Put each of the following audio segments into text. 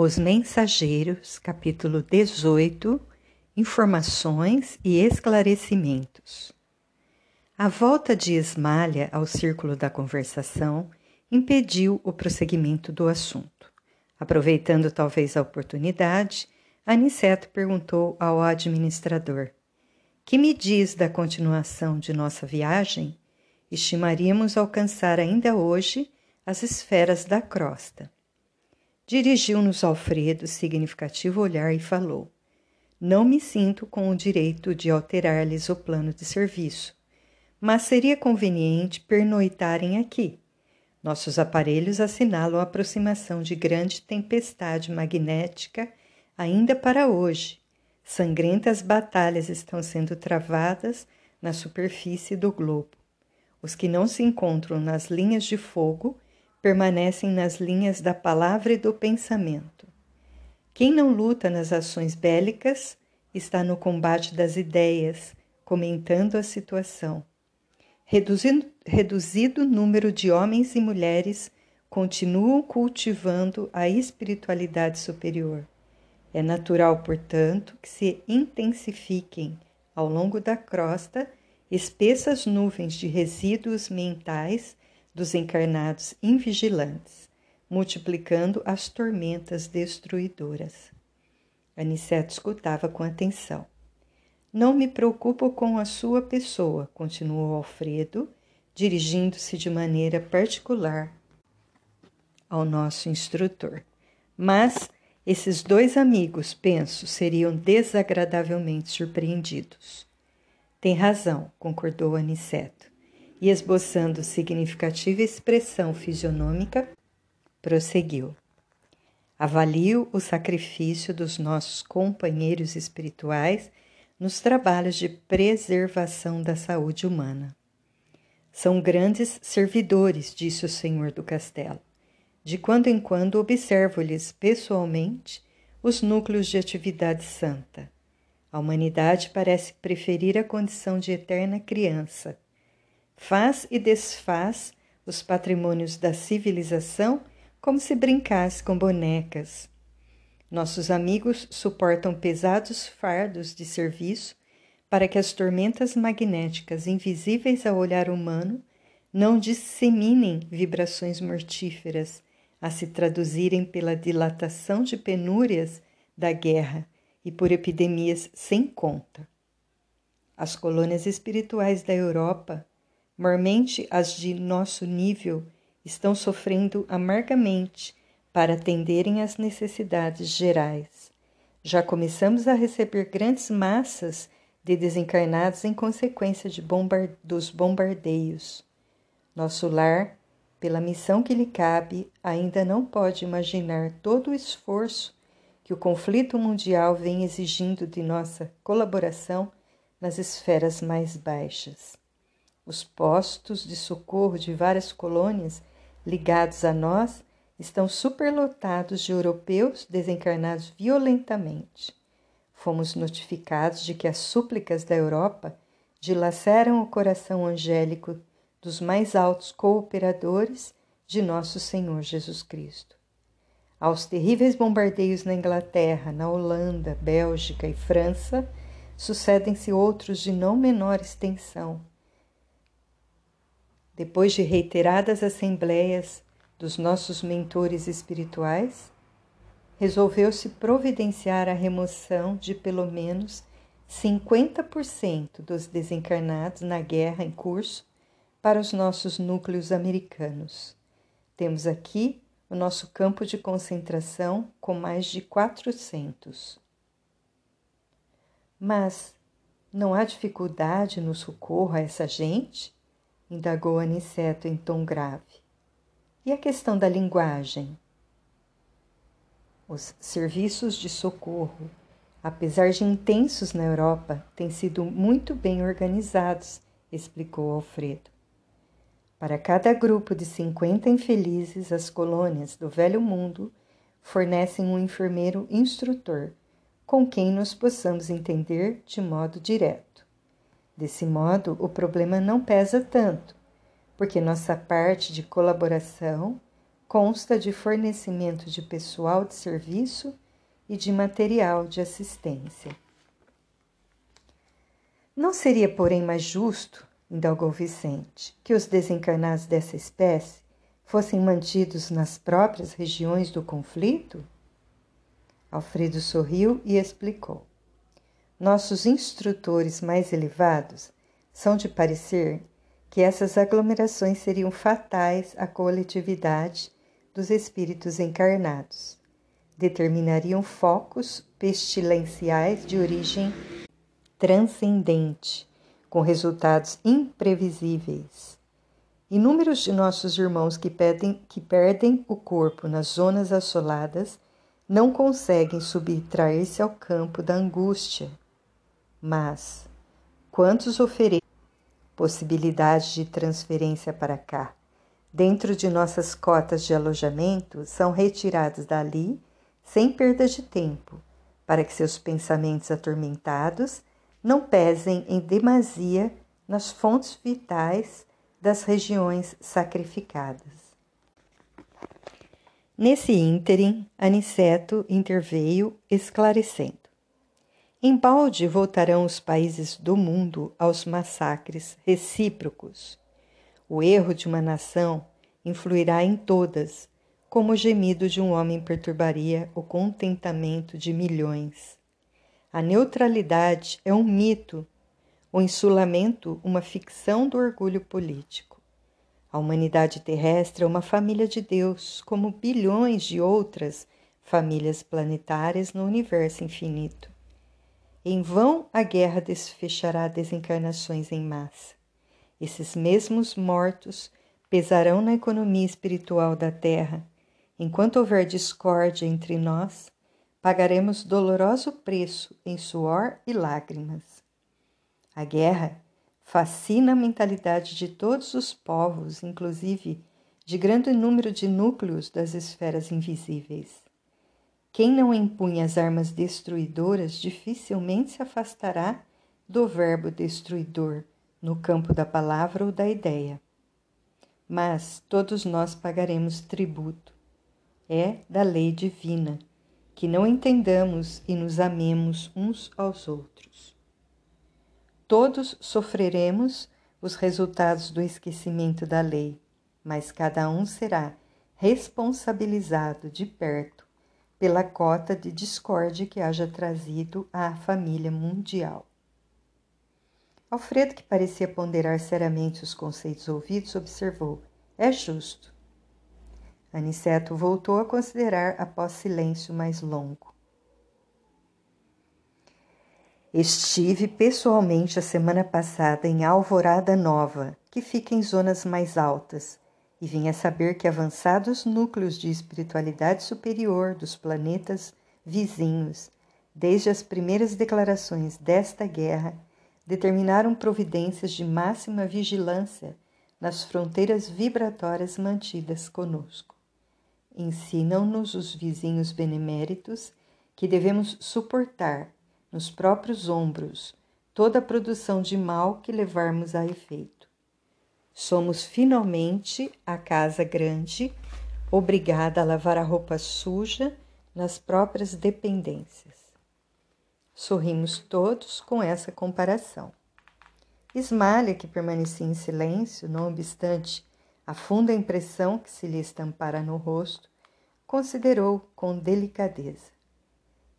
Os Mensageiros, capítulo 18 Informações e esclarecimentos. A volta de Esmalha ao círculo da conversação impediu o prosseguimento do assunto. Aproveitando talvez a oportunidade, Aniceto perguntou ao administrador: Que me diz da continuação de nossa viagem? Estimaríamos alcançar ainda hoje as esferas da crosta. Dirigiu-nos Alfredo significativo olhar e falou: Não me sinto com o direito de alterar-lhes o plano de serviço, mas seria conveniente pernoitarem aqui. Nossos aparelhos assinalam a aproximação de grande tempestade magnética ainda para hoje. Sangrentas batalhas estão sendo travadas na superfície do globo. Os que não se encontram nas linhas de fogo permanecem nas linhas da palavra e do pensamento. Quem não luta nas ações bélicas está no combate das ideias, comentando a situação. Reduzido, reduzido número de homens e mulheres continuam cultivando a espiritualidade superior. É natural, portanto, que se intensifiquem ao longo da crosta espessas nuvens de resíduos mentais dos encarnados invigilantes, multiplicando as tormentas destruidoras. Aniceto escutava com atenção. Não me preocupo com a sua pessoa, continuou Alfredo, dirigindo-se de maneira particular ao nosso instrutor. Mas esses dois amigos, penso, seriam desagradavelmente surpreendidos. Tem razão, concordou Aniceto e, esboçando significativa expressão fisionômica, prosseguiu. Avalio o sacrifício dos nossos companheiros espirituais nos trabalhos de preservação da saúde humana. São grandes servidores, disse o senhor do castelo. De quando em quando observo-lhes pessoalmente os núcleos de atividade santa. A humanidade parece preferir a condição de eterna criança faz e desfaz os patrimônios da civilização como se brincasse com bonecas. Nossos amigos suportam pesados fardos de serviço para que as tormentas magnéticas invisíveis ao olhar humano não disseminem vibrações mortíferas a se traduzirem pela dilatação de penúrias da guerra e por epidemias sem conta. As colônias espirituais da Europa Mormente as de nosso nível estão sofrendo amargamente para atenderem às necessidades gerais. Já começamos a receber grandes massas de desencarnados em consequência de bombar dos bombardeios. Nosso lar, pela missão que lhe cabe, ainda não pode imaginar todo o esforço que o conflito mundial vem exigindo de nossa colaboração nas esferas mais baixas. Os postos de socorro de várias colônias ligados a nós estão superlotados de europeus desencarnados violentamente. Fomos notificados de que as súplicas da Europa dilaceram o coração angélico dos mais altos cooperadores de nosso Senhor Jesus Cristo. Aos terríveis bombardeios na Inglaterra, na Holanda, Bélgica e França, sucedem-se outros de não menor extensão depois de reiteradas assembleias dos nossos mentores espirituais, resolveu-se providenciar a remoção de pelo menos 50% dos desencarnados na guerra em curso para os nossos núcleos americanos. Temos aqui o nosso campo de concentração com mais de 400. Mas não há dificuldade no socorro a essa gente? Indagou Aniceto em tom grave. E a questão da linguagem? Os serviços de socorro, apesar de intensos na Europa, têm sido muito bem organizados, explicou Alfredo. Para cada grupo de 50 infelizes, as colônias do Velho Mundo fornecem um enfermeiro instrutor com quem nos possamos entender de modo direto. Desse modo, o problema não pesa tanto, porque nossa parte de colaboração consta de fornecimento de pessoal de serviço e de material de assistência. Não seria, porém, mais justo, indagou Vicente, que os desencarnados dessa espécie fossem mantidos nas próprias regiões do conflito? Alfredo sorriu e explicou. Nossos instrutores mais elevados são de parecer que essas aglomerações seriam fatais à coletividade dos espíritos encarnados. Determinariam focos pestilenciais de origem transcendente, com resultados imprevisíveis. Inúmeros de nossos irmãos que, pedem, que perdem o corpo nas zonas assoladas não conseguem subtrair-se ao campo da angústia mas quantos oferecem possibilidade de transferência para cá? Dentro de nossas cotas de alojamento, são retirados dali sem perda de tempo, para que seus pensamentos atormentados não pesem em demasia nas fontes vitais das regiões sacrificadas. Nesse ínterim, Aniceto interveio esclarecendo. Embalde voltarão os países do mundo aos massacres recíprocos. O erro de uma nação influirá em todas, como o gemido de um homem perturbaria o contentamento de milhões. A neutralidade é um mito, o insulamento, uma ficção do orgulho político. A humanidade terrestre é uma família de Deus, como bilhões de outras famílias planetárias no universo infinito. Em vão a guerra desfechará desencarnações em massa. Esses mesmos mortos pesarão na economia espiritual da Terra. Enquanto houver discórdia entre nós, pagaremos doloroso preço em suor e lágrimas. A guerra fascina a mentalidade de todos os povos, inclusive de grande número de núcleos das esferas invisíveis. Quem não empunha as armas destruidoras dificilmente se afastará do verbo destruidor no campo da palavra ou da ideia. Mas todos nós pagaremos tributo. É da lei divina que não entendamos e nos amemos uns aos outros. Todos sofreremos os resultados do esquecimento da lei, mas cada um será responsabilizado de perto pela cota de discórdia que haja trazido à família mundial. Alfredo, que parecia ponderar seriamente os conceitos ouvidos, observou: É justo. Aniceto voltou a considerar após silêncio mais longo. Estive pessoalmente a semana passada em Alvorada Nova, que fica em zonas mais altas, e vinha saber que avançados núcleos de espiritualidade superior dos planetas vizinhos, desde as primeiras declarações desta guerra, determinaram providências de máxima vigilância nas fronteiras vibratórias mantidas conosco. Ensinam-nos os vizinhos beneméritos que devemos suportar nos próprios ombros toda a produção de mal que levarmos a efeito. Somos finalmente a casa grande, obrigada a lavar a roupa suja nas próprias dependências. Sorrimos todos com essa comparação. Ismalha, que permanecia em silêncio, não obstante a funda impressão que se lhe estampara no rosto, considerou com delicadeza.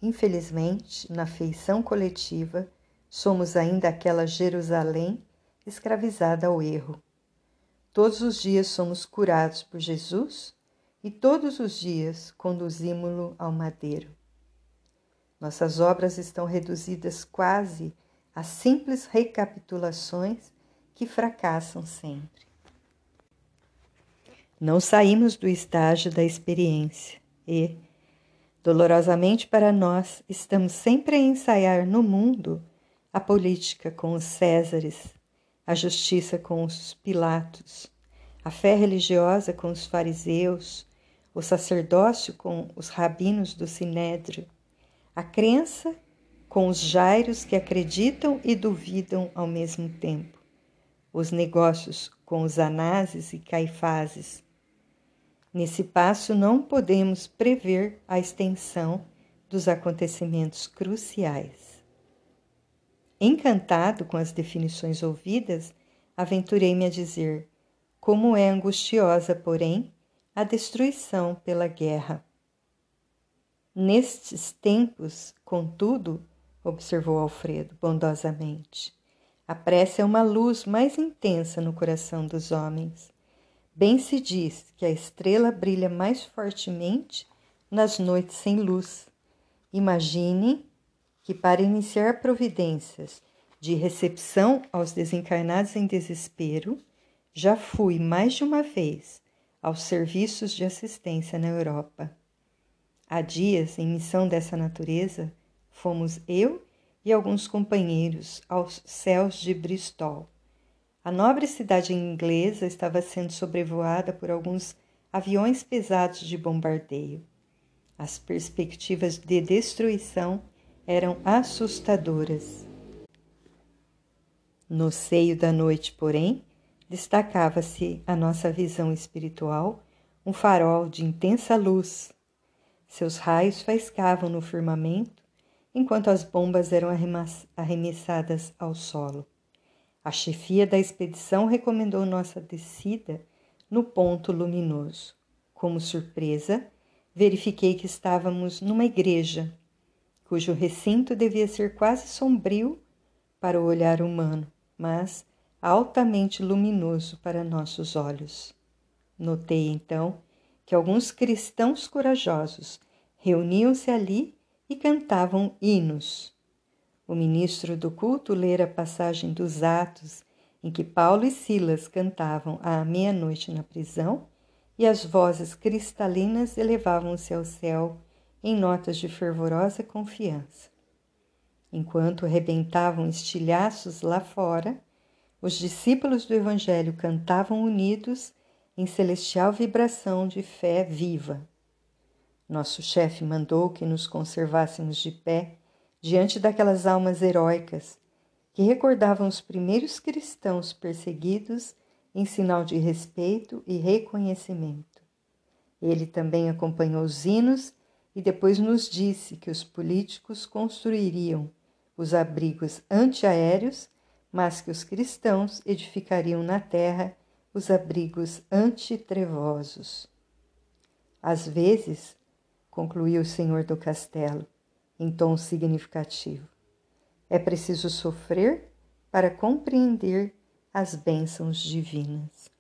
Infelizmente, na feição coletiva, somos ainda aquela Jerusalém escravizada ao erro Todos os dias somos curados por Jesus e todos os dias conduzimos-lo ao madeiro. Nossas obras estão reduzidas quase a simples recapitulações que fracassam sempre. Não saímos do estágio da experiência e, dolorosamente para nós, estamos sempre a ensaiar no mundo a política com os Césares a justiça com os Pilatos, a fé religiosa com os fariseus, o sacerdócio com os rabinos do Sinédrio, a crença com os jairos que acreditam e duvidam ao mesmo tempo, os negócios com os anases e caifazes, Nesse passo, não podemos prever a extensão dos acontecimentos cruciais. Encantado com as definições ouvidas, aventurei-me a dizer: como é angustiosa, porém, a destruição pela guerra. Nestes tempos, contudo, observou Alfredo bondosamente, a prece é uma luz mais intensa no coração dos homens. Bem se diz que a estrela brilha mais fortemente nas noites sem luz. Imagine que, para iniciar providências de recepção aos desencarnados em desespero, já fui mais de uma vez aos serviços de assistência na Europa. Há dias, em missão dessa natureza, fomos eu e alguns companheiros aos céus de Bristol. A nobre cidade inglesa estava sendo sobrevoada por alguns aviões pesados de bombardeio. As perspectivas de destruição eram assustadoras. No seio da noite, porém, destacava-se a nossa visão espiritual, um farol de intensa luz. Seus raios faiscavam no firmamento enquanto as bombas eram arremessadas ao solo. A chefia da expedição recomendou nossa descida no ponto luminoso. Como surpresa, verifiquei que estávamos numa igreja, cujo recinto devia ser quase sombrio para o olhar humano, mas altamente luminoso para nossos olhos. Notei então que alguns cristãos corajosos reuniam-se ali e cantavam hinos. O ministro do culto lera a passagem dos Atos em que Paulo e Silas cantavam à meia-noite na prisão e as vozes cristalinas elevavam-se ao céu em notas de fervorosa confiança. Enquanto rebentavam estilhaços lá fora, os discípulos do Evangelho cantavam unidos em celestial vibração de fé viva. Nosso chefe mandou que nos conservássemos de pé diante daquelas almas heróicas que recordavam os primeiros cristãos perseguidos em sinal de respeito e reconhecimento. Ele também acompanhou os hinos e depois nos disse que os políticos construiriam os abrigos antiaéreos mas que os cristãos edificariam na terra os abrigos antitrevosos. Às vezes, concluiu o senhor do castelo, em tom significativo, é preciso sofrer para compreender as bênçãos divinas.